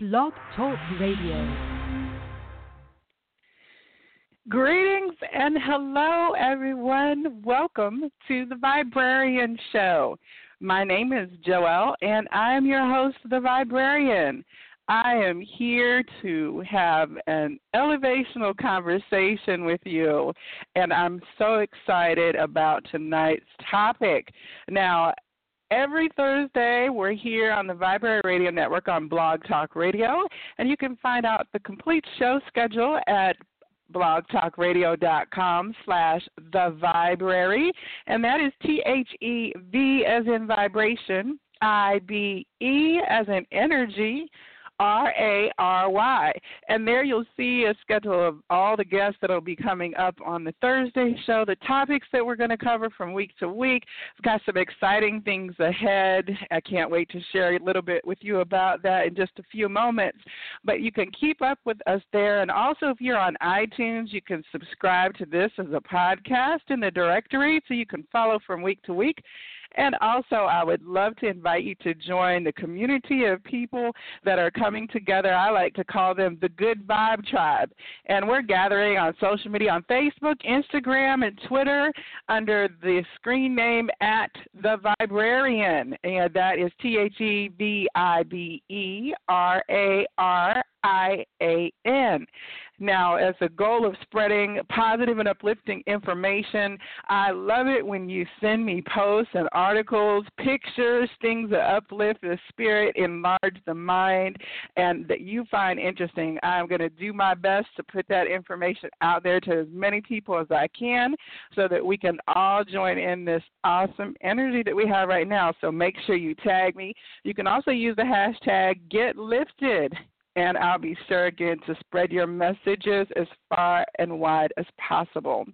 Blog Talk Radio. Greetings and hello, everyone. Welcome to the Viberarian Show. My name is Joelle, and I am your host, The Viberarian. I am here to have an elevational conversation with you, and I'm so excited about tonight's topic. Now, Every Thursday, we're here on the Vibrary Radio Network on Blog Talk Radio, and you can find out the complete show schedule at blogtalkradio.com slash the vibrary. And that is t-h-e-v as in vibration i-b-e as in energy R A R Y. And there you'll see a schedule of all the guests that will be coming up on the Thursday show, the topics that we're going to cover from week to week. I've got some exciting things ahead. I can't wait to share a little bit with you about that in just a few moments. But you can keep up with us there. And also, if you're on iTunes, you can subscribe to this as a podcast in the directory so you can follow from week to week. And also, I would love to invite you to join the community of people that are coming together. I like to call them the Good Vibe Tribe. And we're gathering on social media on Facebook, Instagram, and Twitter under the screen name at The Viberarian. And that is T H E V I B E R A R I A N. Now, as a goal of spreading positive and uplifting information, I love it when you send me posts and articles, pictures, things that uplift the spirit, enlarge the mind, and that you find interesting. I'm going to do my best to put that information out there to as many people as I can so that we can all join in this awesome energy that we have right now. So make sure you tag me. You can also use the hashtag GetLifted and I'll be sure again to spread your messages as far and wide as possible.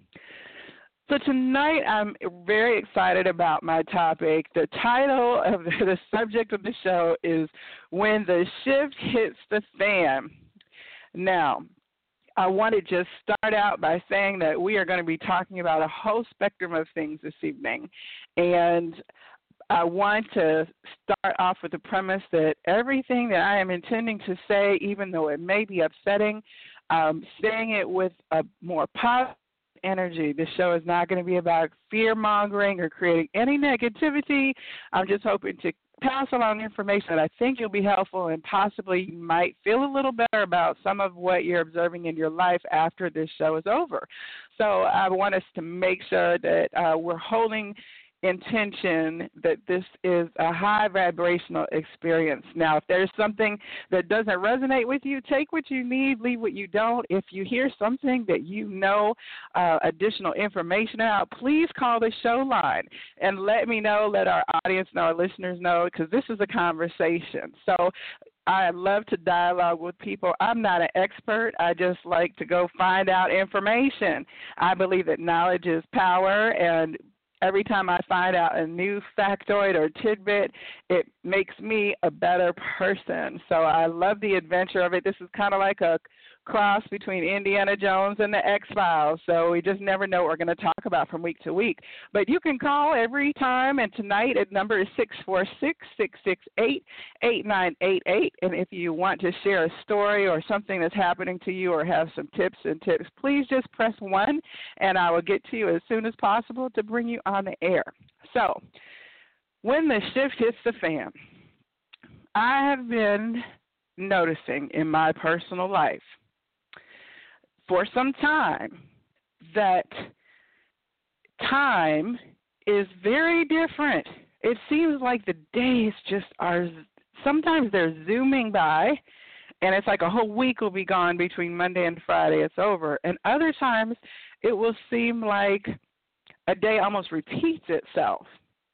So tonight I'm very excited about my topic. The title of the, subject of the show is When the Shift Hits the Fan. Now, I want to just start out by saying that we are going to be talking about a whole spectrum of things this evening. And I want to start off with the premise that everything that I am intending to say, even though it may be upsetting, um, saying it with a more positive energy. This show is not going to be about fear mongering or creating any negativity. I'm just hoping to pass along information that I think you'll be helpful and possibly you might feel a little better about some of what you're observing in your life after this show is over. So I want us to make sure that uh, we're holding intention that this is a high vibrational experience. Now, if there's something that doesn't resonate with you, take what you need, leave what you don't. If you hear something that you know uh, additional information about, please call the show line and let me know, let our audience know, our listeners know, because this is a conversation. So I love to dialogue with people. I'm not an expert. I just like to go find out information. I believe that knowledge is power, and every time I find out a new factoid or tidbit, it makes me a better person. So I love the adventure of it. This is kind of like a cross between Indiana Jones and the X Files. So we just never know what we're going to talk about from week to week. But you can call every time, and tonight the number is six four six six six eight eight nine eight eight. And if you want to share a story or something that's happening to you, or have some tips and tips, please just press one, and I will get to you as soon as possible to bring you on the air. So when the shift hits the fan, I have been noticing in my personal life for some time that time is very different. It seems like the days just are sometimes they're zooming by and it's like a whole week will be gone between Monday and Friday it's over. And other times it will seem like a day almost repeats itself.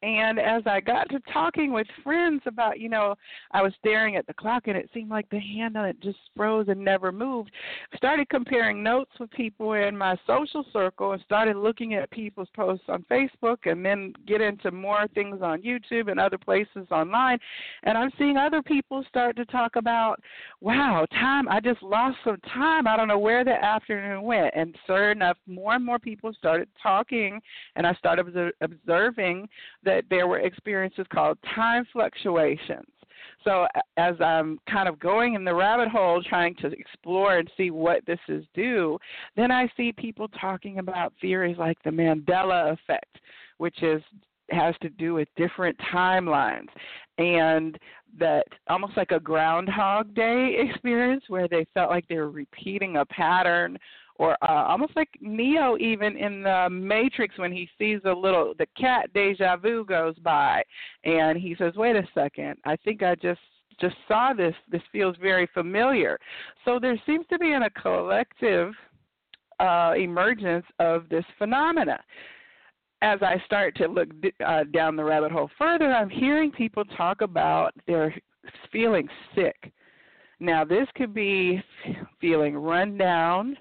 And as I got to talking with friends about, you know, I was staring at the clock and it seemed like the hand on it just froze and never moved. I Started comparing notes with people in my social circle and started looking at people's posts on Facebook and then get into more things on YouTube and other places online. And I'm seeing other people start to talk about, wow, time, I just lost some time. I don't know where the afternoon went. And sure enough, more and more people started talking and I started observing that there were experiences called time fluctuations. So as I'm kind of going in the rabbit hole trying to explore and see what this is due, then I see people talking about theories like the Mandela effect, which is has to do with different timelines and that almost like a groundhog day experience where they felt like they were repeating a pattern or uh, almost like Neo even in the Matrix when he sees a little the cat deja vu goes by and he says, "Wait a second, I think I just just saw this. This feels very familiar." So there seems to be in a collective uh, emergence of this phenomena. As I start to look uh, down the rabbit hole further, I'm hearing people talk about their feeling sick. Now, this could be feeling run down,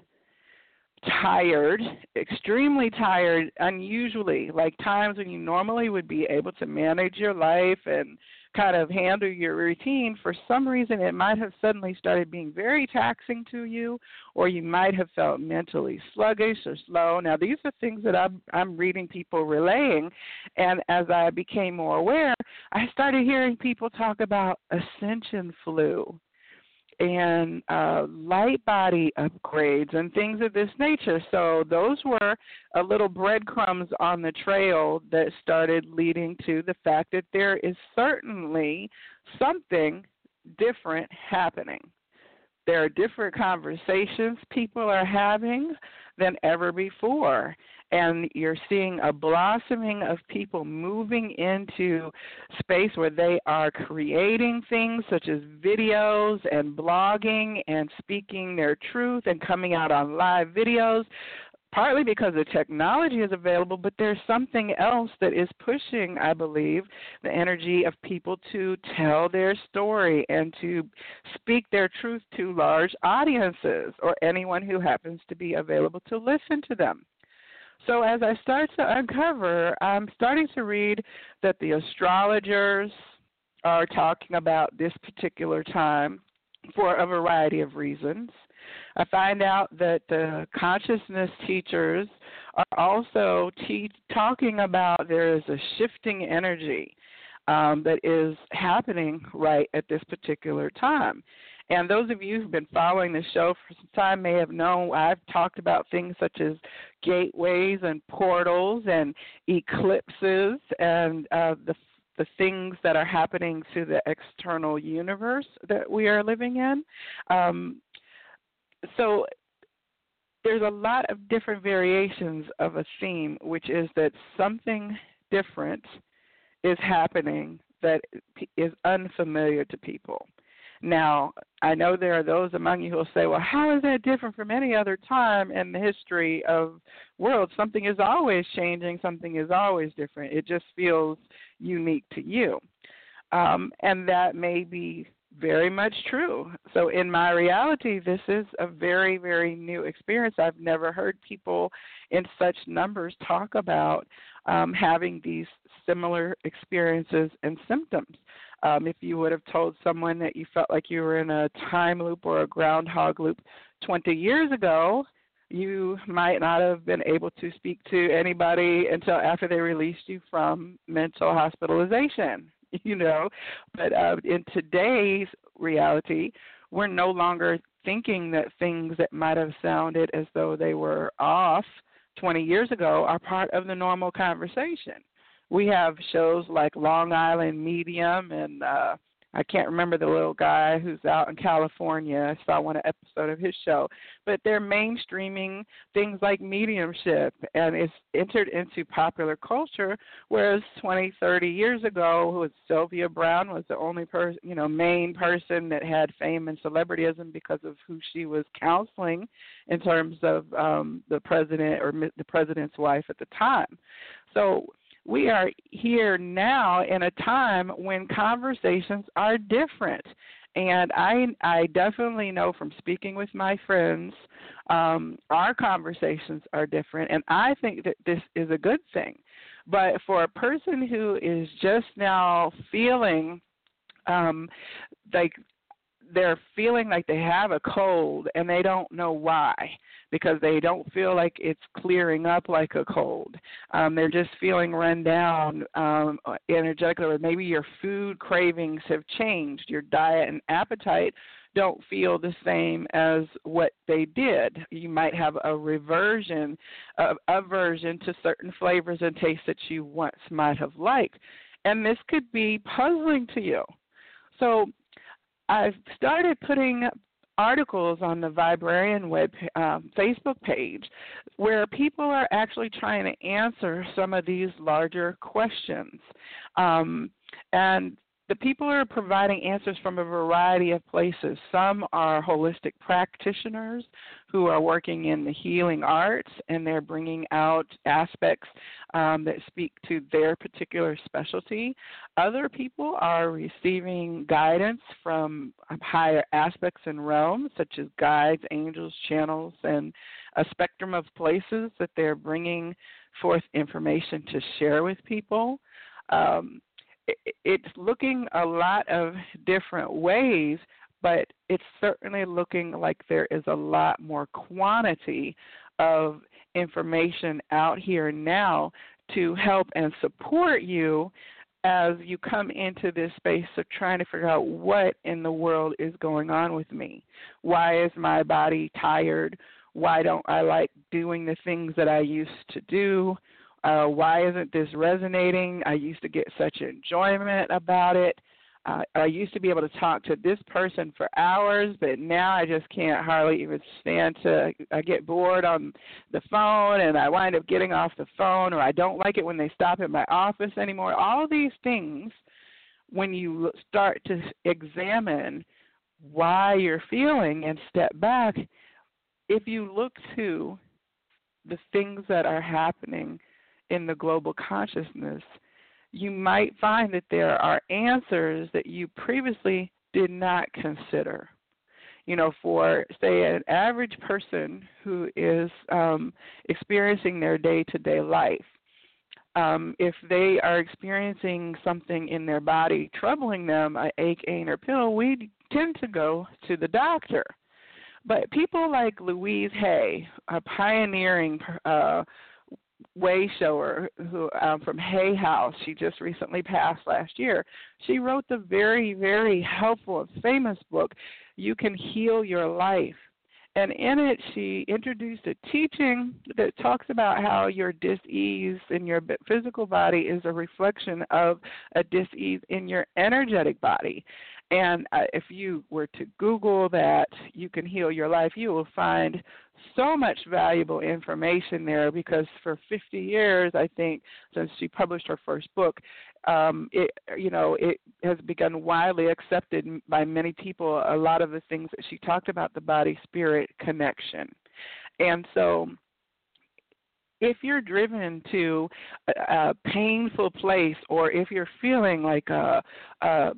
tired, extremely tired, unusually, like times when you normally would be able to manage your life and kind of handle your routine, for some reason it might have suddenly started being very taxing to you, or you might have felt mentally sluggish or slow. Now, these are things that I'm, I'm reading people relaying, and as I became more aware, I started hearing people talk about ascension flu and uh, light body upgrades and things of this nature. So those were a little breadcrumbs on the trail that started leading to the fact that there is certainly something different happening. There are different conversations people are having than ever before and you're seeing a blossoming of people moving into space where they are creating things such as videos and blogging and speaking their truth and coming out on live videos partly because the technology is available, but there's something else that is pushing, I believe, the energy of people to tell their story and to speak their truth to large audiences or anyone who happens to be available to listen to them. So as I start to uncover, I'm starting to read that the astrologers are talking about this particular time for a variety of reasons. I find out that the consciousness teachers are also te- talking about there is a shifting energy um, that is happening right at this particular time. And those of you who've been following the show for some time may have known I've talked about things such as gateways and portals and eclipses and uh, the the things that are happening to the external universe that we are living in. Um, so there's a lot of different variations of a theme, which is that something different is happening that is unfamiliar to people. Now, I know there are those among you who will say, well, how is that different from any other time in the history of world? Something is always changing, something is always different. It just feels unique to you. Um, and that may be very much true. So, in my reality, this is a very, very new experience. I've never heard people in such numbers talk about um, having these similar experiences and symptoms. Um, if you would have told someone that you felt like you were in a time loop or a groundhog loop 20 years ago, you might not have been able to speak to anybody until after they released you from mental hospitalization, you know. But uh, in today's reality, we're no longer thinking that things that might have sounded as though they were off 20 years ago are part of the normal conversation we have shows like Long Island Medium and uh I can't remember the little guy who's out in California. I saw one episode of his show, but they're mainstreaming things like mediumship, and it's entered into popular culture. Whereas 20, 30 years ago, who was Sylvia Browne was the only person, you know, main person that had fame and celebrityism because of who she was counseling in terms of um, the president or the president's wife at the time. So we are here now in a time when conversations are different. And I I definitely know from speaking with my friends, um, our conversations are different, and I think that this is a good thing. But for a person who is just now feeling um, like they're feeling like they have a cold and they don't know why because they don't feel like it's clearing up like a cold. Um, they're just feeling run down um, energetically, or maybe your food cravings have changed. Your diet and appetite don't feel the same as what they did. You might have a reversion, a aversion to certain flavors and tastes that you once might have liked. And this could be puzzling to you. So I've started putting articles on the Viberarian web um, Facebook page where people are actually trying to answer some of these larger questions. Um, and the people are providing answers from a variety of places. Some are holistic practitioners who are working in the healing arts and they're bringing out aspects um, that speak to their particular specialty. Other people are receiving guidance from higher aspects and realms, such as guides, angels, channels, and a spectrum of places that they're bringing forth information to share with people. Um, it's looking a lot of different ways, but it's certainly looking like there is a lot more quantity of information out here now to help and support you as you come into this space of trying to figure out what in the world is going on with me. Why is my body tired? Why don't I like doing the things that I used to do? Uh, why isn't this resonating? I used to get such enjoyment about it. Uh, I used to be able to talk to this person for hours, but now I just can't hardly even stand to. I get bored on the phone, and I wind up getting off the phone, or I don't like it when they stop at my office anymore. All these things, when you start to examine why you're feeling and step back, if you look to the things that are happening in the global consciousness, you might find that there are answers that you previously did not consider. You know, for say an average person who is um, experiencing their day to day life, um, if they are experiencing something in their body troubling them, a ache, ache, or pill, we tend to go to the doctor. But people like Louise Hay, a pioneering uh, way shower who um, from Hay House. She just recently passed last year. She wrote the very, very helpful and famous book, You Can Heal Your Life. And in it, she introduced a teaching that talks about how your dis-ease in your physical body is a reflection of a dis-ease in your energetic body. And uh, if you were to Google that, you can heal your life, you will find so much valuable information there because for 50 years, I think, since she published her first book, um, it you know it has become widely accepted by many people. A lot of the things that she talked about the body spirit connection, and so if you're driven to a, a painful place or if you're feeling like a, a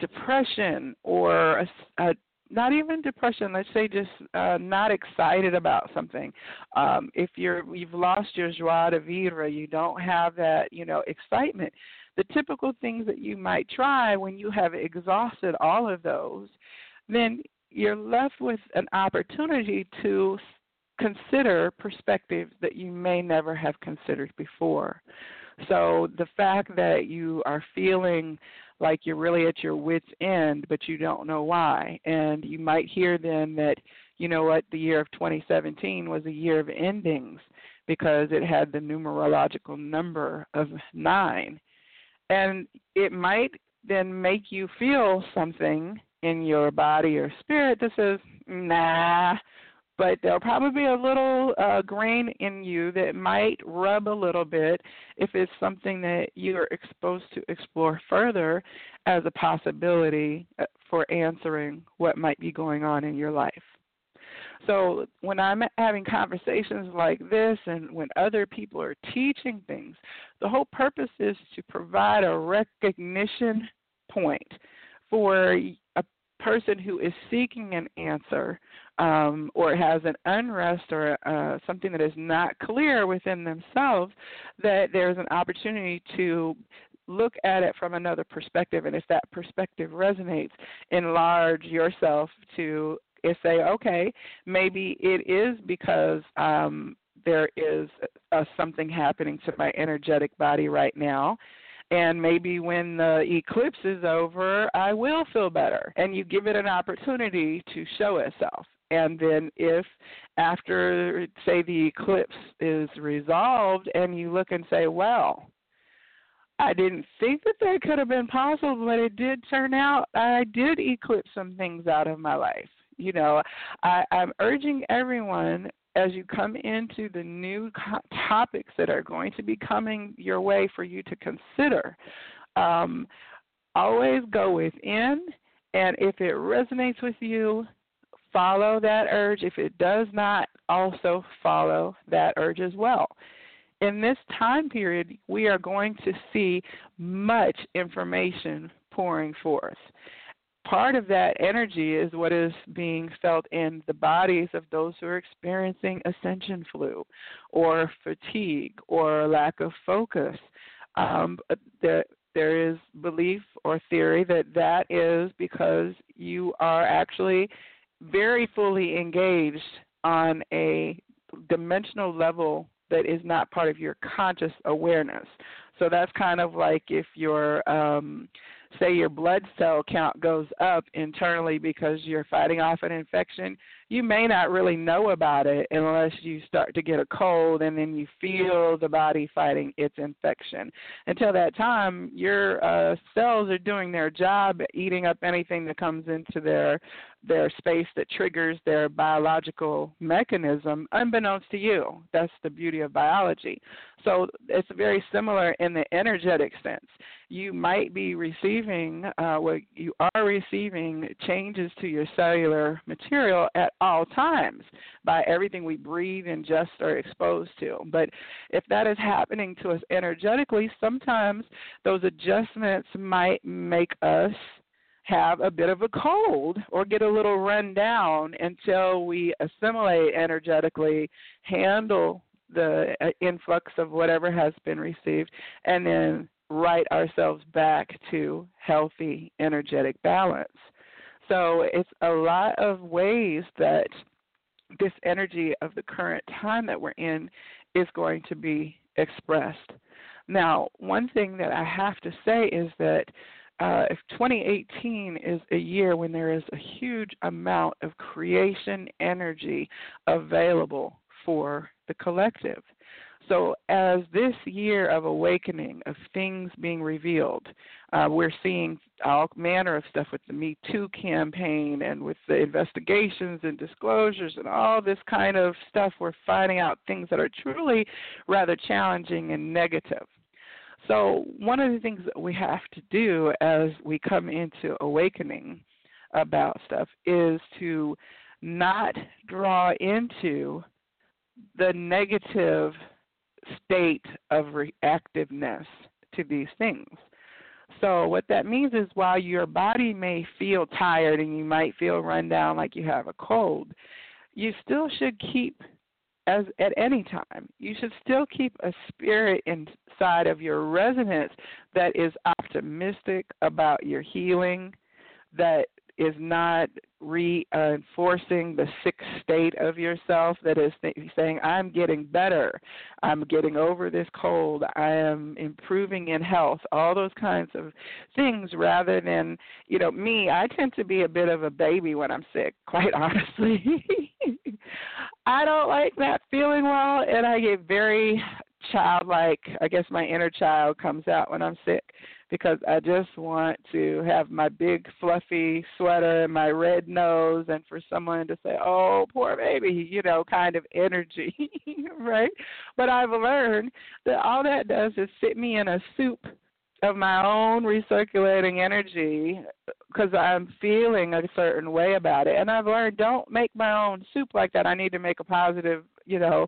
depression or a, a not even depression let's say just uh, not excited about something. Um, if you're you've lost your joie de vivre you don't have that you know excitement. The typical things that you might try when you have exhausted all of those then you're left with an opportunity to consider perspectives that you may never have considered before. So the fact that you are feeling like you're really at your wits end but you don't know why. And you might hear then that you know what the year of 2017 was a year of endings because it had the numerological number of 9 and it might then make you feel something in your body or spirit that says nah but there'll probably be a little uh, grain in you that might rub a little bit if it's something that you're exposed to explore further as a possibility uh, for answering what might be going on in your life. So when I'm having conversations like this and when other people are teaching things, the whole purpose is to provide a recognition point for a person who is seeking an answer um, or has an unrest or uh, something that is not clear within themselves, that there's an opportunity to look at it from another perspective. And if that perspective resonates enlarge yourself to say okay maybe it is because um there is uh, something happening to my energetic body right now. And maybe when the eclipse is over i will feel better. And you give it an opportunity to show itself and then if after say the eclipse is resolved and you look and say well I didn't think that that could have been possible, but it did turn out I did eclipse some things out of my life. You know, I, I'm urging everyone as you come into the new co- topics that are going to be coming your way for you to consider, um, always go within, and if it resonates with you, follow that urge. If it does not, also follow that urge as well in this time period, we are going to see much information pouring forth. Part of that energy is what is being felt in the bodies of those who are experiencing ascension flu or fatigue or lack of focus. Um, there, there is belief or theory that that is because you are actually very fully engaged on a dimensional level that is not part of your conscious awareness. So that's kind of like if your um say your blood cell count goes up internally because you're fighting off an infection, you may not really know about it unless you start to get a cold and then you feel the body fighting its infection. Until that time, your uh, cells are doing their job, eating up anything that comes into their their space that triggers their biological mechanism, unbeknownst to you. That's the beauty of biology. So it's very similar in the energetic sense. You might be receiving, uh, you are receiving changes to your cellular material at all times by everything we breathe and just are exposed to. But if that is happening to us energetically, sometimes those adjustments might make us have a bit of a cold or get a little run down until we assimilate energetically, handle the uh, influx of whatever has been received, and then right ourselves back to healthy energetic balance. So it's a lot of ways that this energy of the current time that we're in is going to be expressed. Now, one thing that I have to say is that uh, if 2018 is a year when there is a huge amount of creation energy available for the collective. So, as this year of awakening, of things being revealed, uh, we're seeing all manner of stuff with the Me Too campaign and with the investigations and disclosures and all this kind of stuff. We're finding out things that are truly rather challenging and negative. So, one of the things that we have to do as we come into awakening about stuff is to not draw into the negative state of reactiveness to these things. So, what that means is while your body may feel tired and you might feel run down like you have a cold, you still should keep as at any time. You should still keep a spirit inside of your resonance that is optimistic about your healing that is not reinforcing the sick state of yourself that is saying i'm getting better. I'm getting over this cold. I am improving in health. All those kinds of things rather than you know me i tend to be a bit of a baby when i'm sick quite honestly i don't like not feeling well and i get very childlike i guess my inner child comes out when i'm sick because I just want to have my big fluffy sweater and my red nose and for someone to say, "Oh, poor baby," you know, kind of energy, right? But I've learned that all that does is sit me in a soup of my own recirculating energy because I'm feeling a certain way about it. And I've learned don't make my own soup like that. I need to make a positive you know,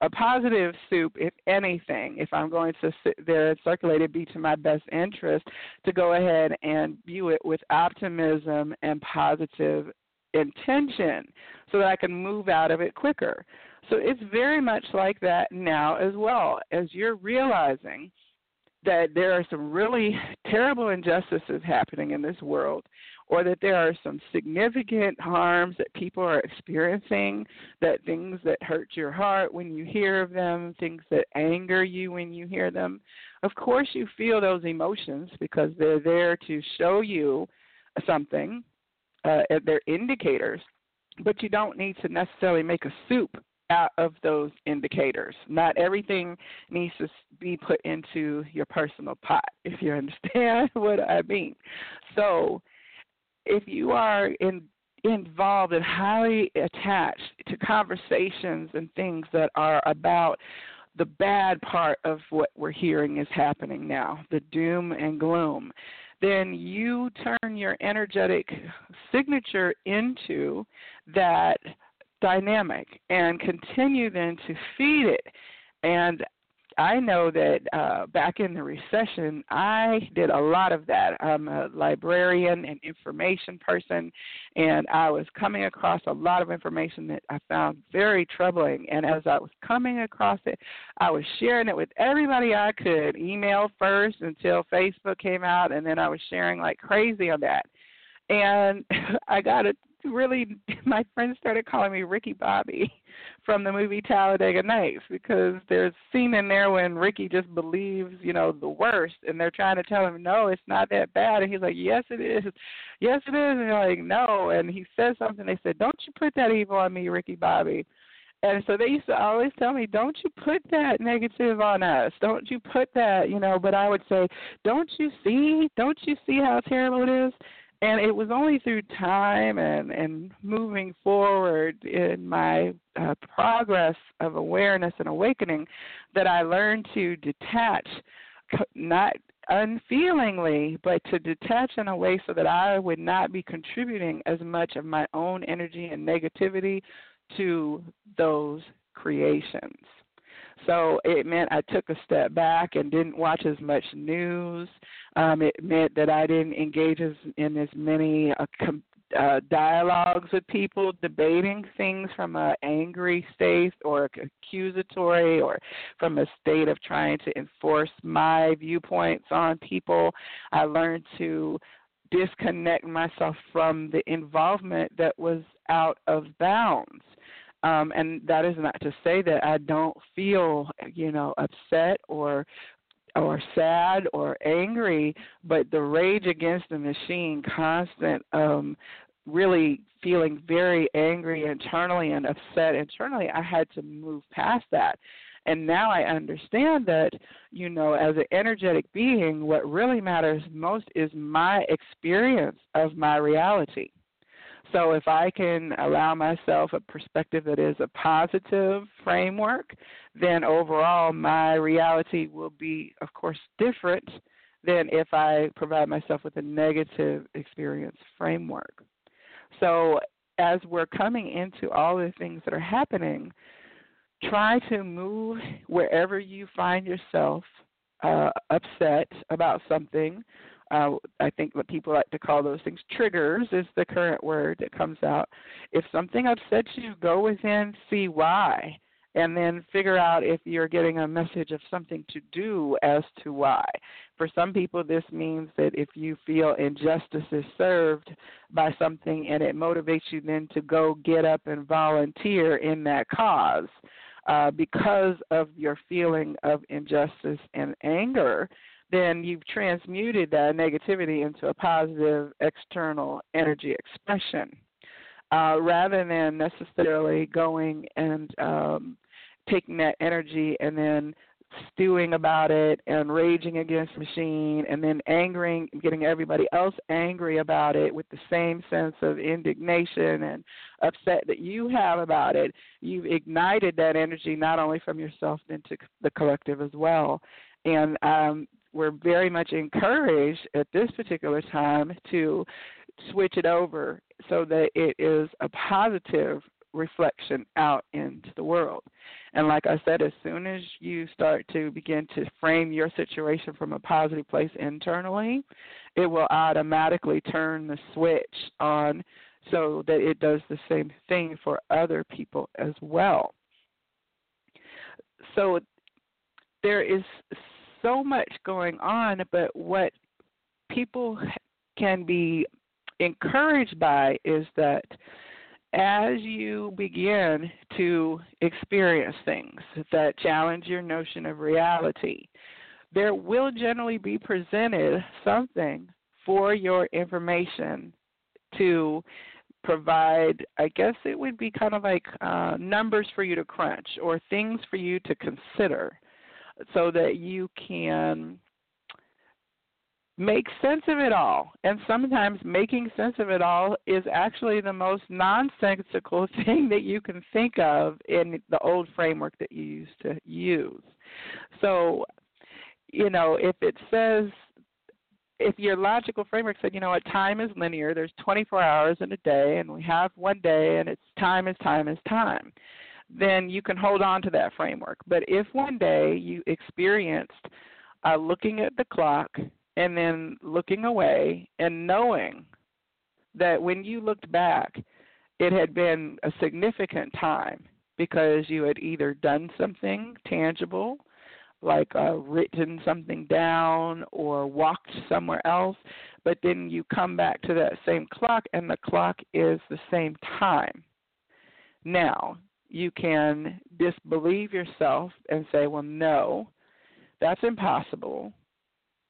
a positive soup, if anything, if I'm going to sit there and circulate it, be to my best interest to go ahead and view it with optimism and positive intention so that I can move out of it quicker. So it's very much like that now as well, as you're realizing that there are some really terrible injustices happening in this world or that there are some significant harms that people are experiencing, that things that hurt your heart when you hear of them, things that anger you when you hear them. Of course, you feel those emotions because they're there to show you something, uh, they're indicators, but you don't need to necessarily make a soup out of those indicators. Not everything needs to be put into your personal pot, if you understand what I mean. So, if you are in, involved and highly attached to conversations and things that are about the bad part of what we're hearing is happening now, the doom and gloom, then you turn your energetic signature into that dynamic and continue then to feed it. And I know that uh, back in the recession, I did a lot of that. I'm a librarian and information person, and I was coming across a lot of information that I found very troubling. And as I was coming across it, I was sharing it with everybody I could, email first until Facebook came out, and then I was sharing like crazy on that. And I got a really my friends started calling me Ricky Bobby from the movie Talladega Nights because there's a scene in there when Ricky just believes, you know, the worst and they're trying to tell him, No, it's not that bad and he's like, Yes it is. Yes it is and they're like, No and he says something, they said, Don't you put that evil on me, Ricky Bobby and so they used to always tell me, "Don't you put that negative on us? Don't you put that, you know?" But I would say, "Don't you see? Don't you see how terrible it is?" And it was only through time and and moving forward in my uh, progress of awareness and awakening that I learned to detach not unfeelingly but to detach in a way so that I would not be contributing as much of my own energy and negativity to those creations so it meant I took a step back and didn't watch as much news. Um, it meant that I didn't engage as, in as many uh, com- uh, dialogues with people, debating things from an angry state or accusatory or from a state of trying to enforce my viewpoints on people. I learned to disconnect myself from the involvement that was out of bounds. Um, and that is not to say that I don't feel, you know, upset or or sad or angry, but the rage against the machine, constant, um, really feeling very angry internally and upset internally, I had to move past that. And now I understand that, you know, as an energetic being, what really matters most is my experience of my reality. So if I can allow myself a perspective that is a positive framework, then overall my reality will be, of course, different than if I provide myself with a negative experience framework. So as we're coming into all the things that are happening, try to move wherever you find yourself uh, upset about something uh, I think what people like to call those things triggers is the current word that comes out. If something upsets you, go within, see why, and then figure out if you're getting a message of something to do as to why. For some people, this means that if you feel injustice is served by something and it motivates you then to go get up and volunteer in that cause. Uh, because of your feeling of injustice and anger, then you've transmuted that negativity into a positive external energy expression uh, rather than necessarily going and um, taking that energy and then stewing about it and raging against the machine and then angering getting everybody else angry about it with the same sense of indignation and upset that you have about it you've ignited that energy not only from yourself but into the collective as well. And um, we're very much encouraged at this particular time to switch it over so that it is a positive reflection out into the world. And like I said, as soon as you start to begin to frame your situation from a positive place internally, it will automatically turn the switch on so that it does the same thing for other people as well. So there is so much going on, but what people can be encouraged by is that as you begin to experience things that challenge your notion of reality, there will generally be presented something for your information to provide, I guess it would be kind of like uh, numbers for you to crunch or things for you to consider so that you can make sense of it all. And sometimes making sense of it all is actually the most nonsensical thing that you can think of in the old framework that you used to use. So, you know, if it says if your logical framework said, you know what, time is linear, there's 24 hours in a day, and we have one day, and it's time is time is time, then you can hold on to that framework. But if one day you experienced uh, looking at the clock and then looking away and knowing that when you looked back, it had been a significant time because you had either done something tangible like uh, written something down or walked somewhere else, but then you come back to that same clock and the clock is the same time. Now, you can disbelieve yourself and say, well, no, that's impossible.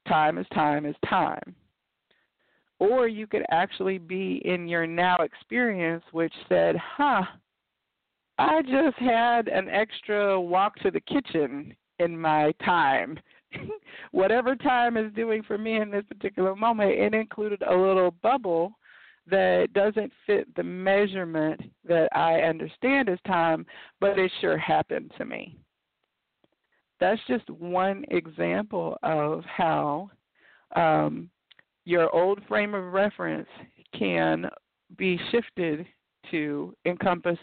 Time is time is time. Or you could actually be in your now experience, which said, huh, I just had an extra walk to the kitchen in my time. Whatever time is doing for me in this particular moment, it included a little bubble that doesn't fit the measurement that I understand as time, but it sure happened to me. That's just one example of how um, your old frame of reference can be shifted to encompass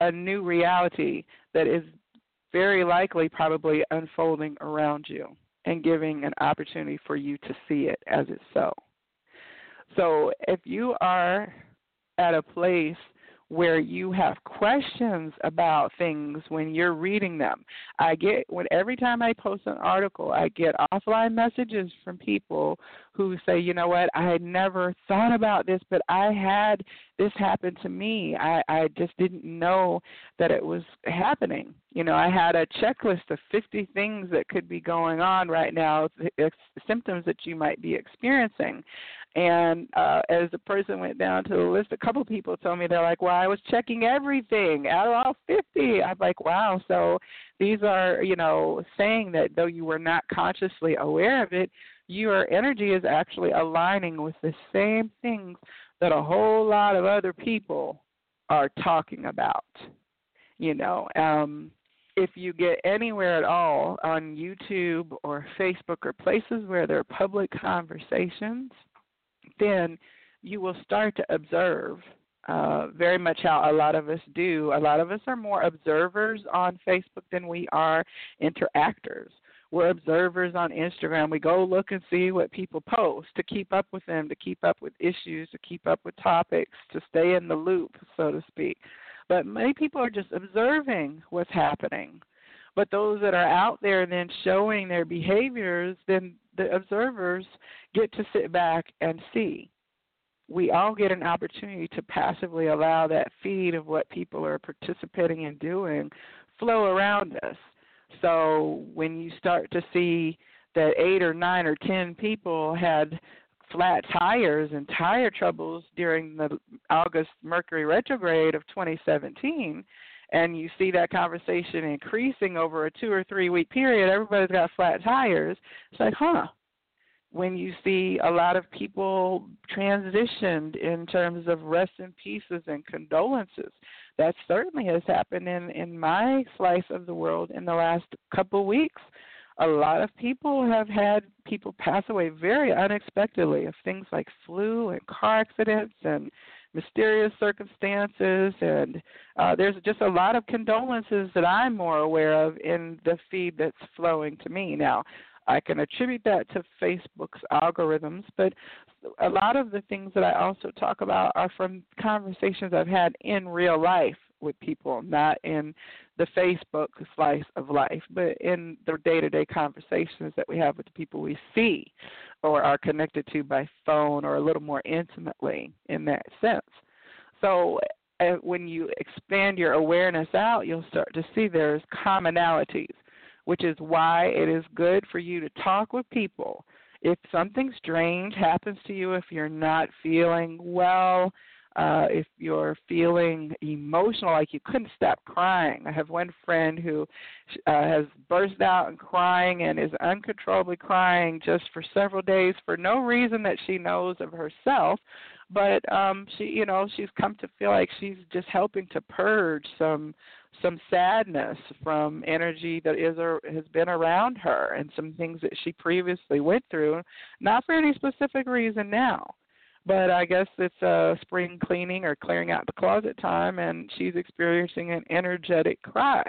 a new reality that is very likely probably unfolding around you and giving an opportunity for you to see it as it's so. So if you are at a place where you have questions about things when you're reading them. I get when every time I post an article, I get offline messages from people who say, "You know what? I had never thought about this, but I had this happen to me. I I just didn't know that it was happening." You know, I had a checklist of 50 things that could be going on right now, symptoms that you might be experiencing. And uh, as the person went down to the list, a couple people told me they're like, "Well, I was checking everything out of all 50." I'm like, "Wow!" So these are, you know, saying that though you were not consciously aware of it, your energy is actually aligning with the same things that a whole lot of other people are talking about. You know, um, if you get anywhere at all on YouTube or Facebook or places where there are public conversations then you will start to observe uh, very much how a lot of us do. A lot of us are more observers on Facebook than we are interactors. We're observers on Instagram. We go look and see what people post to keep up with them, to keep up with issues, to keep up with topics, to stay in the loop, so to speak. But many people are just observing what's happening. But those that are out there and then showing their behaviors, then the observers get to sit back and see. We all get an opportunity to passively allow that feed of what people are participating in doing flow around us. So when you start to see that eight or nine or ten people had flat tires and tire troubles during the August Mercury retrograde of 2017, and you see that conversation increasing over a two or three week period, everybody's got flat tires. It's like, huh. When you see a lot of people transitioned in terms of rest in pieces and condolences, that certainly has happened in in my slice of the world in the last couple weeks. A lot of people have had people pass away very unexpectedly of things like flu and car accidents and mysterious circumstances, and uh, there's just a lot of condolences that I'm more aware of in the feed that's flowing to me now. I can attribute that to Facebook's algorithms, but a lot of the things that I also talk about are from conversations I've had in real life with people, not in the Facebook slice of life, but in the day to day conversations that we have with the people we see or are connected to by phone or a little more intimately in that sense. So uh, when you expand your awareness out, you'll start to see there's commonalities, which is why it is good for you to talk with people. If something strange happens to you, if you're not feeling well, uh, if you're feeling emotional, like you couldn't stop crying. I have one friend who uh, has burst out and crying and is uncontrollably crying just for several days for no reason that she knows of herself. But um, she, you know, she's come to feel like she's just helping to purge some some sadness from energy that is or has been around her and some things that she previously went through, not for any specific reason now. But I guess it's a spring cleaning or clearing out the closet time, and she's experiencing an energetic cry.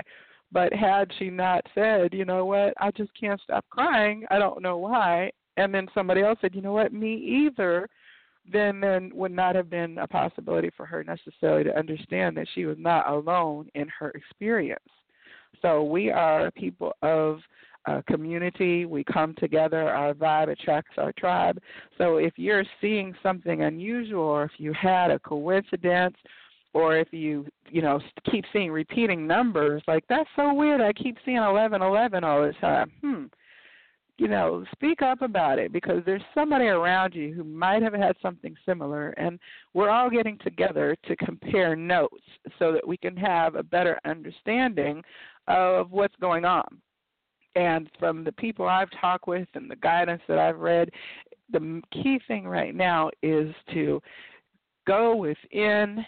But had she not said, you know what, I just can't stop crying, I don't know why, and then somebody else said, you know what, me either, then then would not have been a possibility for her necessarily to understand that she was not alone in her experience. So we are people of uh, community. We come together. Our vibe attracts our tribe. So if you're seeing something unusual, or if you had a coincidence, or if you you know keep seeing repeating numbers, like that's so weird. I keep seeing eleven eleven all the time. Hmm. You know, speak up about it because there's somebody around you who might have had something similar, and we're all getting together to compare notes so that we can have a better understanding of what's going on. And from the people I've talked with and the guidance that I've read, the key thing right now is to go within,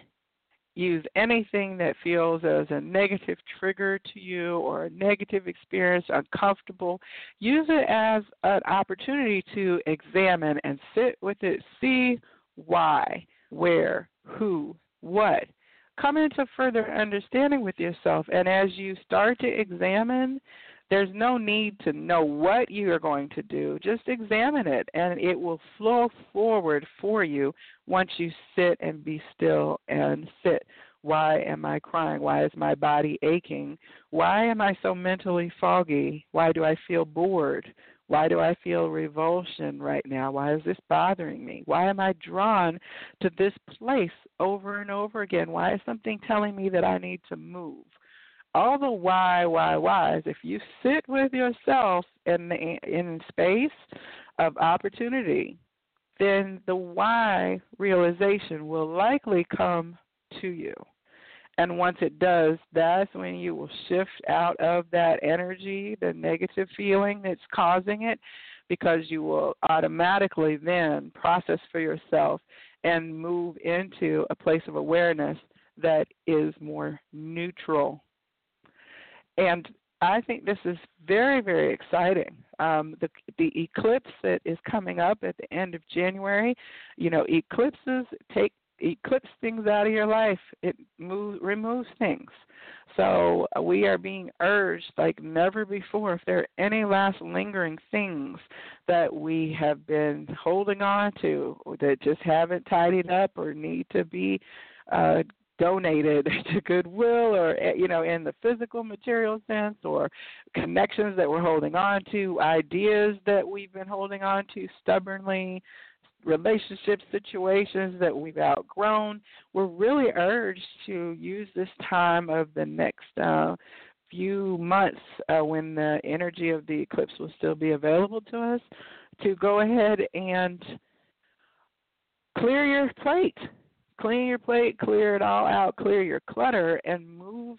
use anything that feels as a negative trigger to you or a negative experience, uncomfortable. Use it as an opportunity to examine and sit with it, see why, where, who, what. Come into further understanding with yourself. And as you start to examine, there's no need to know what you are going to do. Just examine it, and it will flow forward for you once you sit and be still and sit. Why am I crying? Why is my body aching? Why am I so mentally foggy? Why do I feel bored? Why do I feel revulsion right now? Why is this bothering me? Why am I drawn to this place over and over again? Why is something telling me that I need to move? All the why, why, whys, if you sit with yourself in the in space of opportunity, then the why realization will likely come to you. And once it does, that's when you will shift out of that energy, the negative feeling that's causing it, because you will automatically then process for yourself and move into a place of awareness that is more neutral and I think this is very, very exciting. Um, the the eclipse that is coming up at the end of January, you know, eclipses take eclipse things out of your life. It moves removes things. So we are being urged like never before. If there are any last lingering things that we have been holding on to that just haven't tidied up or need to be uh, donated to Goodwill or eh, you know in the physical material sense or connections that we're holding on to, ideas that we've been holding on to stubbornly, relationship situations that we've outgrown. We're really urged to use this time of the next uh, few months uh, when the energy of the eclipse will still be available to us to go ahead and clear your plate clean your plate, clear it all out, clear your clutter, and move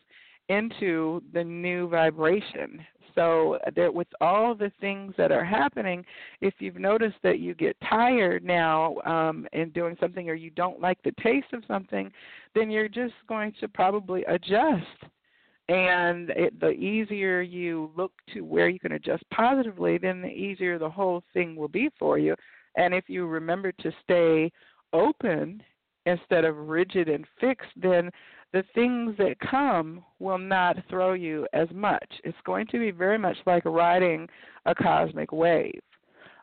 into the new vibration. So that with all the things that are happening, if you've noticed that you get tired now um, in doing something or you don't like the taste of something, then you're just going to probably adjust. And it, the easier you look to where you can adjust positively, then the easier the whole thing will be for you. And if you remember to stay open instead of rigid and fixed, then the things that come will not throw you as much. It's going to be very much like riding a cosmic wave.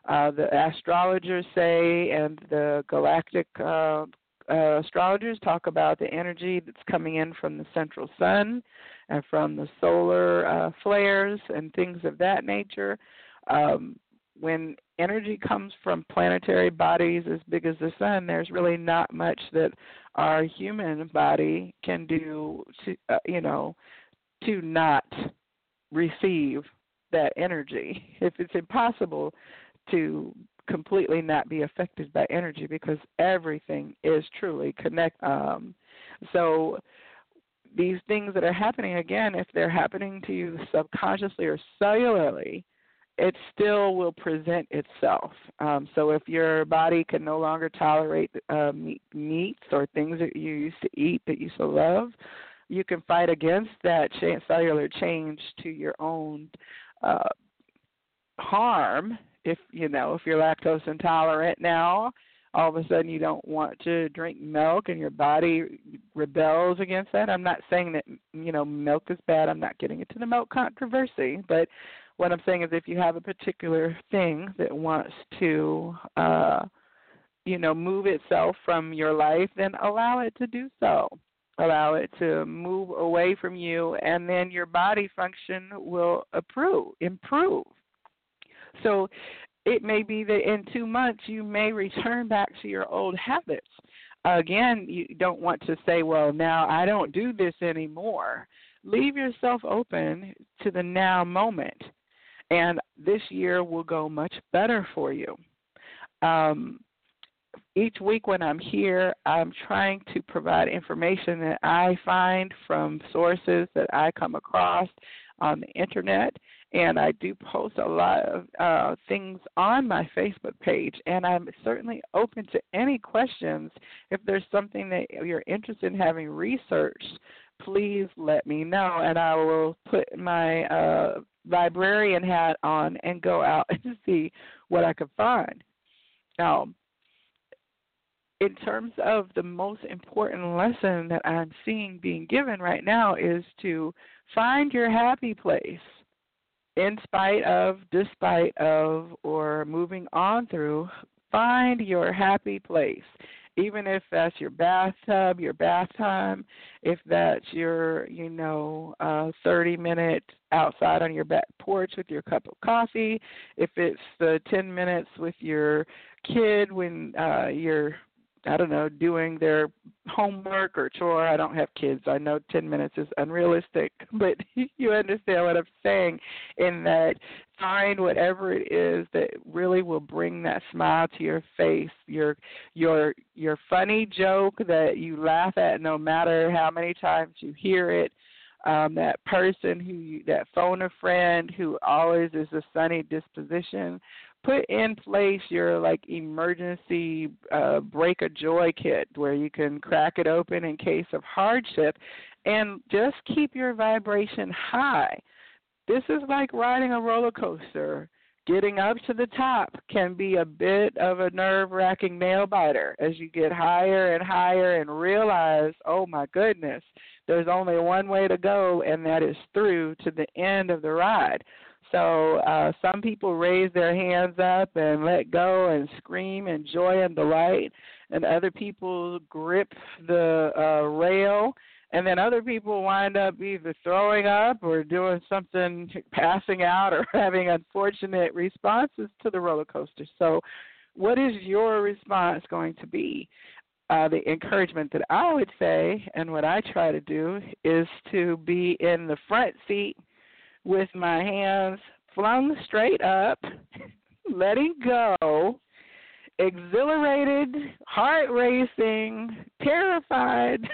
Uh, the astrologers say, and the galactic uh, uh, astrologers talk about the energy that's coming in from the central sun and from the solar uh, flares and things of that nature. Um, when energy comes from planetary bodies as big as the sun, there's really not much that our human body can do to, uh, you know, to not receive that energy. If it's impossible to completely not be affected by energy because everything is truly connected. Um, so these things that are happening again, if they're happening to you subconsciously or cellularly, it still will present itself. Um, so if your body can no longer tolerate uh, meat, meats or things that you used to eat that you so love, you can fight against that cellular change to your own uh, harm. If you know if you're lactose intolerant now, all of a sudden you don't want to drink milk and your body rebels against that. I'm not saying that you know milk is bad. I'm not getting into the milk controversy, but what I'm saying is if you have a particular thing that wants to uh you know move itself from your life, then allow it to do so. Allow it to move away from you and then your body function will improve improve. So it may be that in 2 months you may return back to your old habits. Again, you don't want to say, well, now I don't do this anymore. Leave yourself open to the now moment and this year will go much better for you. Um, each week when I'm here, I'm trying to provide information that I find from sources that I come across on the internet. And I do post a lot of uh, things on my Facebook page. And I'm certainly open to any questions. If there's something that you're interested in having researched, please let me know. And I will put my uh, librarian hat on and go out and see what I could find. Now, in terms of the most important lesson that I'm seeing being given right now is to find your happy place in spite of, despite of, or moving on through. Find your happy place even if that's your bathtub, your bath time, if that's your, you know, uh 30 minutes outside on your back porch with your cup of coffee, if it's the 10 minutes with your kid when uh you're I don't know, doing their homework or chore. I don't have kids. I know 10 minutes is unrealistic, but you understand what I'm saying in that find whatever it is that really will bring that smile to your face, your your your funny joke that you laugh at no matter how many times you hear it. Um, that person who you, that phone a friend who always is a sunny disposition put in place your like emergency uh, break a joy kit where you can crack it open in case of hardship and just keep your vibration high. This is like riding a roller coaster. Getting up to the top can be a bit of a nerve wracking nail biter as you get higher and higher and realize, oh my goodness, there's only one way to go, and that is through to the end of the ride. So uh, some people raise their hands up and let go and scream in joy and delight, and other people grip the uh, rail, and then other people wind up either throwing up or doing something, passing out, or having unfortunate responses to the roller coaster. So, what is your response going to be? Uh, the encouragement that I would say, and what I try to do, is to be in the front seat with my hands flung straight up, letting go, exhilarated, heart racing, terrified,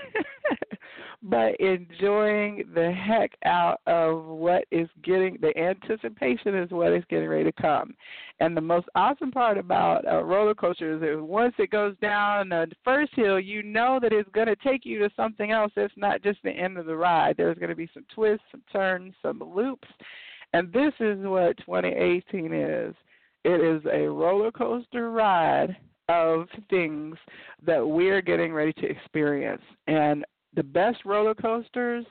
but enjoying the heck out of what is getting the anticipation is what is getting ready to come. And the most awesome part about a roller coaster is that once it goes down the first hill, you know that it's going to take you to something else. It's not just the end of the ride. There's going to be some twists, some turns, some loops. And this is what 2018 is. It is a roller coaster ride of things that we're getting ready to experience. And the best roller coasters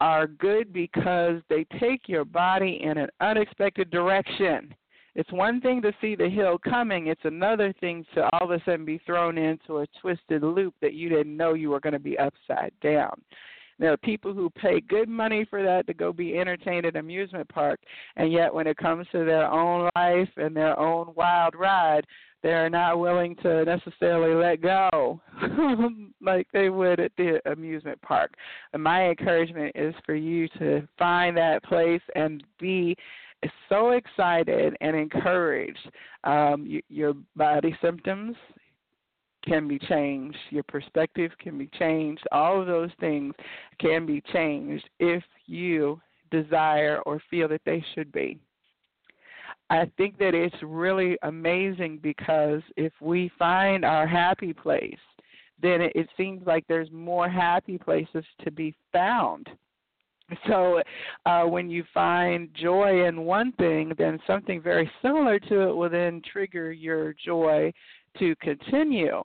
are good because they take your body in an unexpected direction. It's one thing to see the hill coming, it's another thing to all of a sudden be thrown into a twisted loop that you didn't know you were going to be upside down. There are people who pay good money for that to go be entertained at amusement park, and yet when it comes to their own life and their own wild ride, they're not willing to necessarily let go like they would at the amusement park. And my encouragement is for you to find that place and be so excited and encouraged. Um, you, your body symptoms can be changed, your perspective can be changed. All of those things can be changed if you desire or feel that they should be. I think that it's really amazing because if we find our happy place, then it, seems like there's more happy places to be found. So, uh, when you find joy in one thing, then something very similar to it will then trigger your joy to continue.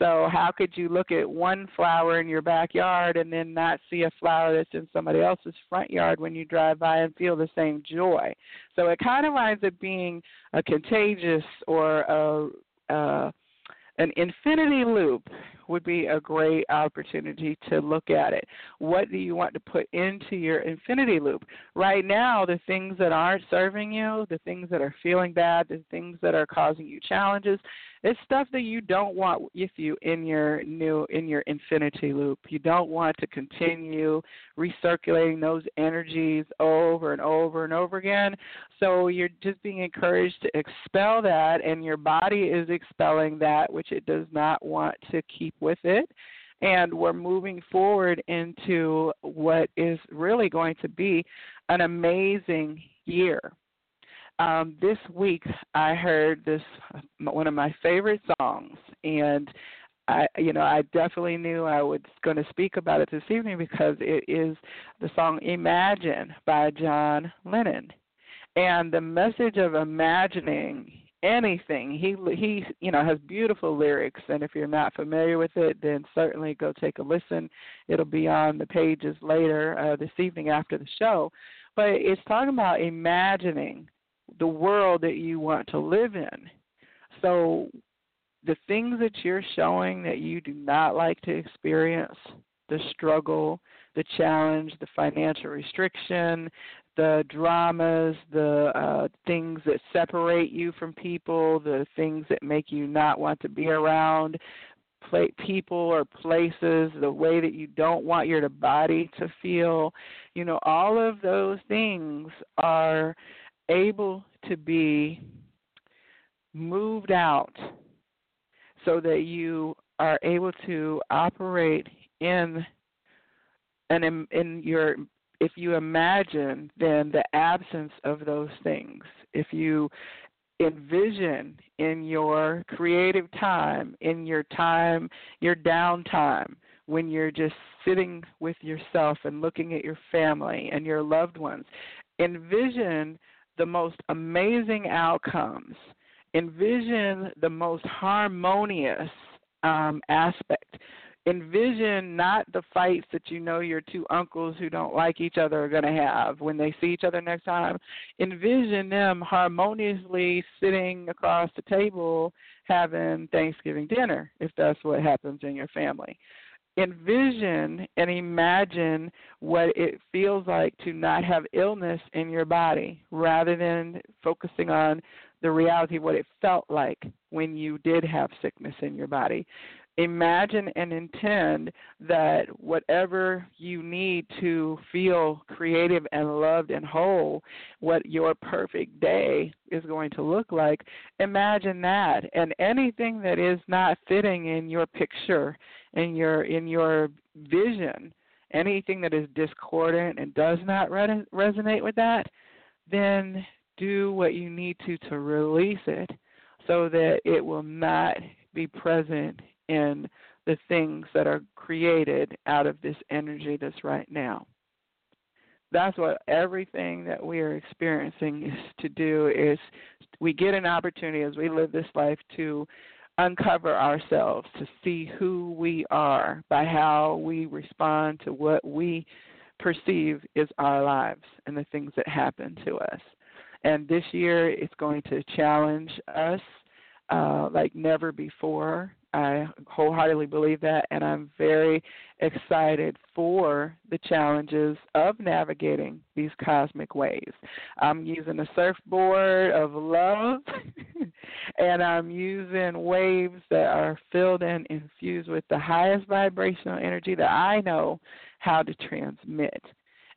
So how could you look at one flower in your backyard and then not see a flower that's in somebody else's front yard when you drive by and feel the same joy? So it kind of winds up being a contagious or a, uh, an infinity loop would be a great opportunity to look at it. What do you want to put into your infinity loop? Right now, the things that aren't serving you, the things that are feeling bad, the things that are causing you challenges, it's stuff that you don't want with you in your new in your infinity loop. You don't want to continue recirculating those energies over and over and over again. So you're just being encouraged to expel that and your body is expelling that which it does not want to keep with it and we're moving forward into what is really going to be an amazing year um, this week I heard this one of my favorite songs, and I, you know, I definitely knew I was going to speak about it this evening because it is the song "Imagine" by John Lennon, and the message of imagining anything. He he you know has beautiful lyrics, and if you're not familiar with it, then certainly go take a listen. It'll be on the pages later uh, this evening after the show. But it's talking about imagining the world that you want to live in. So the things that you're showing that you do not like to experience, the struggle, the challenge, the financial restriction, the dramas, the uh, things that separate you from people, the things that make you not want to be around people or places, the way that you don't want your body to feel, you know, all of those things are able to be moved out so that you are able to operate in and in, in your if you imagine then the absence of those things if you envision in your creative time in your time your downtime when you're just sitting with yourself and looking at your family and your loved ones envision the most amazing outcomes. Envision the most harmonious um, aspect. Envision not the fights that you know your two uncles who don't like each other are going to have when they see each other next time. Envision them harmoniously sitting across the table having Thanksgiving dinner, if that's what happens in your family envision and imagine what it feels like to not have illness in your body rather than focusing on the reality of what it felt like when you did have sickness in your body. Imagine and intend that whatever you need to feel creative and loved and whole, what your perfect day is going to look like, imagine that. And anything that is not fitting in your picture in your in your vision, anything that is discordant and does not re- resonate with that, then do what you need to to release it so that it will not be present in the things that are created out of this energy that's right now. That's what everything that we are experiencing is to do is we get an opportunity as we live this life to uncover ourselves, to see who we are by how we respond to what we perceive is our lives and the things that happen to us. And this year it's going to challenge us uh, like never before. I wholeheartedly believe that, and I'm very excited for the challenges of navigating these cosmic waves. I'm using a surfboard of love, and I'm using waves that are filled and infused with the highest vibrational energy that I know how to transmit.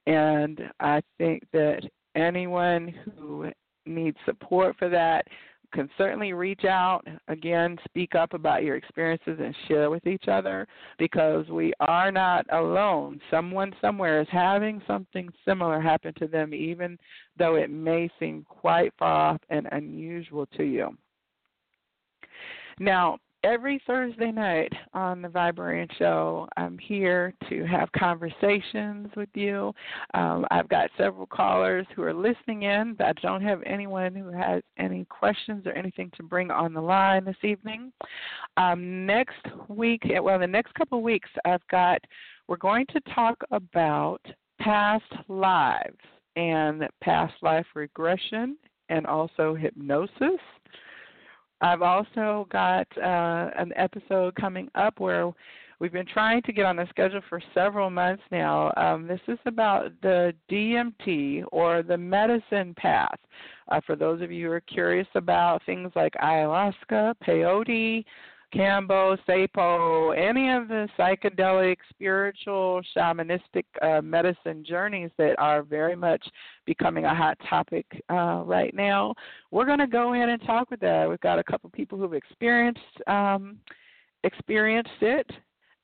And I think that anyone who needs support for that can certainly reach out again speak up about your experiences and share with each other because we are not alone. Someone somewhere is having something similar happen to them even though it may seem quite far off and unusual to you. Now every Thursday night on the Vibrarian Show, I'm here to have conversations with you. Um, I've got several callers who are listening in, but I don't have anyone who has any questions or anything to bring on the line this evening. Um, next week, well, the next couple of weeks, I've got, we're going to talk about past lives and past life regression and also hypnosis. I've also got uh, an episode coming up where we've been trying to get on the schedule for several months now. Um, this is about the DMT or the medicine path. Uh, for those of you who are curious about things like ayahuasca, peyote, Kambo, Sapo, any of the psychedelic, spiritual, shamanistic uh, medicine journeys that are very much becoming a hot topic uh, right now. We're going to go in and talk with that. We've got a couple people who've experienced um, experienced it,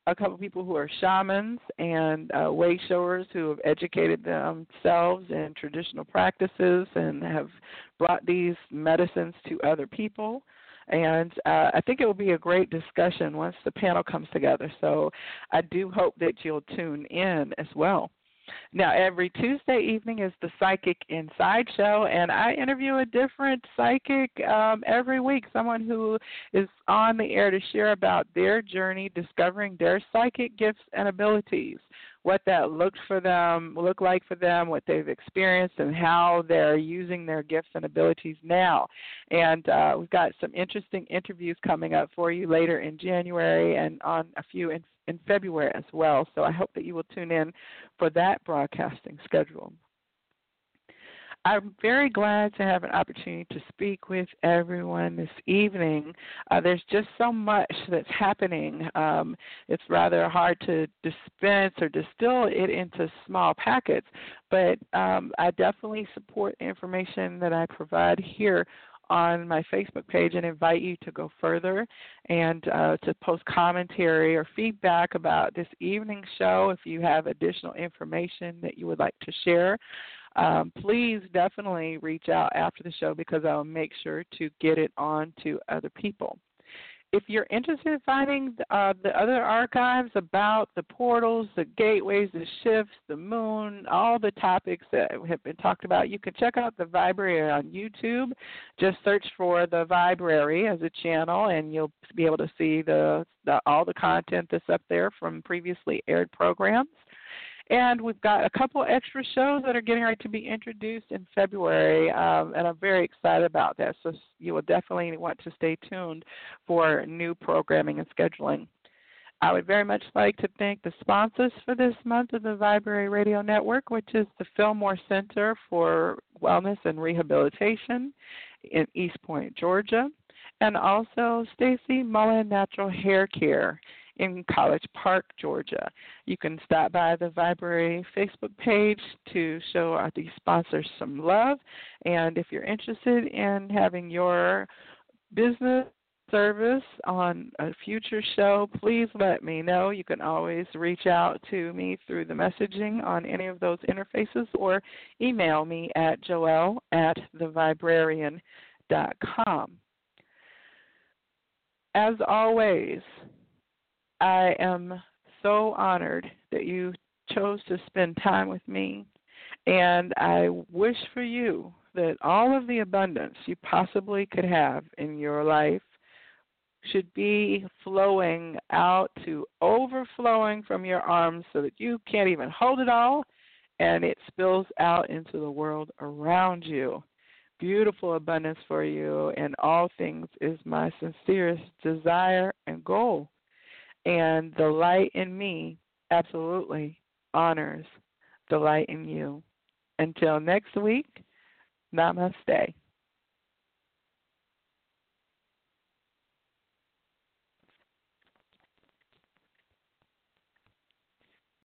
a couple people who are shamans and uh, way showers who have educated themselves in traditional practices and have brought these medicines to other people and uh, I think it will be a great discussion once the panel comes together. So I do hope that you'll tune in as well. Now, every Tuesday evening is the Psychic Inside Show, and I interview a different psychic um, every week, someone who is on the air to share about their journey discovering their psychic gifts and abilities what that looked for them, looked like for them, what they've experienced, and how they're using their gifts and abilities now. And uh, we've got some interesting interviews coming up for you later in January and on a few in, in February as well. So I hope that you will tune in for that broadcasting schedule. I'm very glad to have an opportunity to speak with everyone this evening. Uh, there's just so much that's happening. Um, it's rather hard to dispense or distill it into small packets, but um, I definitely support information that I provide here on my Facebook page and invite you to go further and uh, to post commentary or feedback about this evening's show if you have additional information that you would like to share um, please definitely reach out after the show because I'll make sure to get it on to other people. If you're interested in finding uh, the other archives about the portals, the gateways, the shifts, the moon, all the topics that have been talked about, you can check out the Vibrary on YouTube. Just search for the Vibrary as a channel, and you'll be able to see the, the all the content that's up there from previously aired programs. And we've got a couple extra shows that are getting ready to be introduced in February, um, and I'm very excited about that. So you will definitely want to stay tuned for new programming and scheduling. I would very much like to thank the sponsors for this month of the Vibrary Radio Network, which is the Fillmore Center for Wellness and Rehabilitation in East Point, Georgia, and also Stacy Mullen Natural Hair Care in College Park, Georgia. You can stop by the Vibrary Facebook page to show our, these sponsors some love. And if you're interested in having your business service on a future show, please let me know. You can always reach out to me through the messaging on any of those interfaces or email me at joelle at thevibrarian.com. As always, I am so honored that you chose to spend time with me, and I wish for you that all of the abundance you possibly could have in your life should be flowing out to overflowing from your arms so that you can't even hold it all and it spills out into the world around you. beautiful abundance for you, and all things is my sincerest desire and goal. And the light in me absolutely honors the light in you. Until next week, namaste.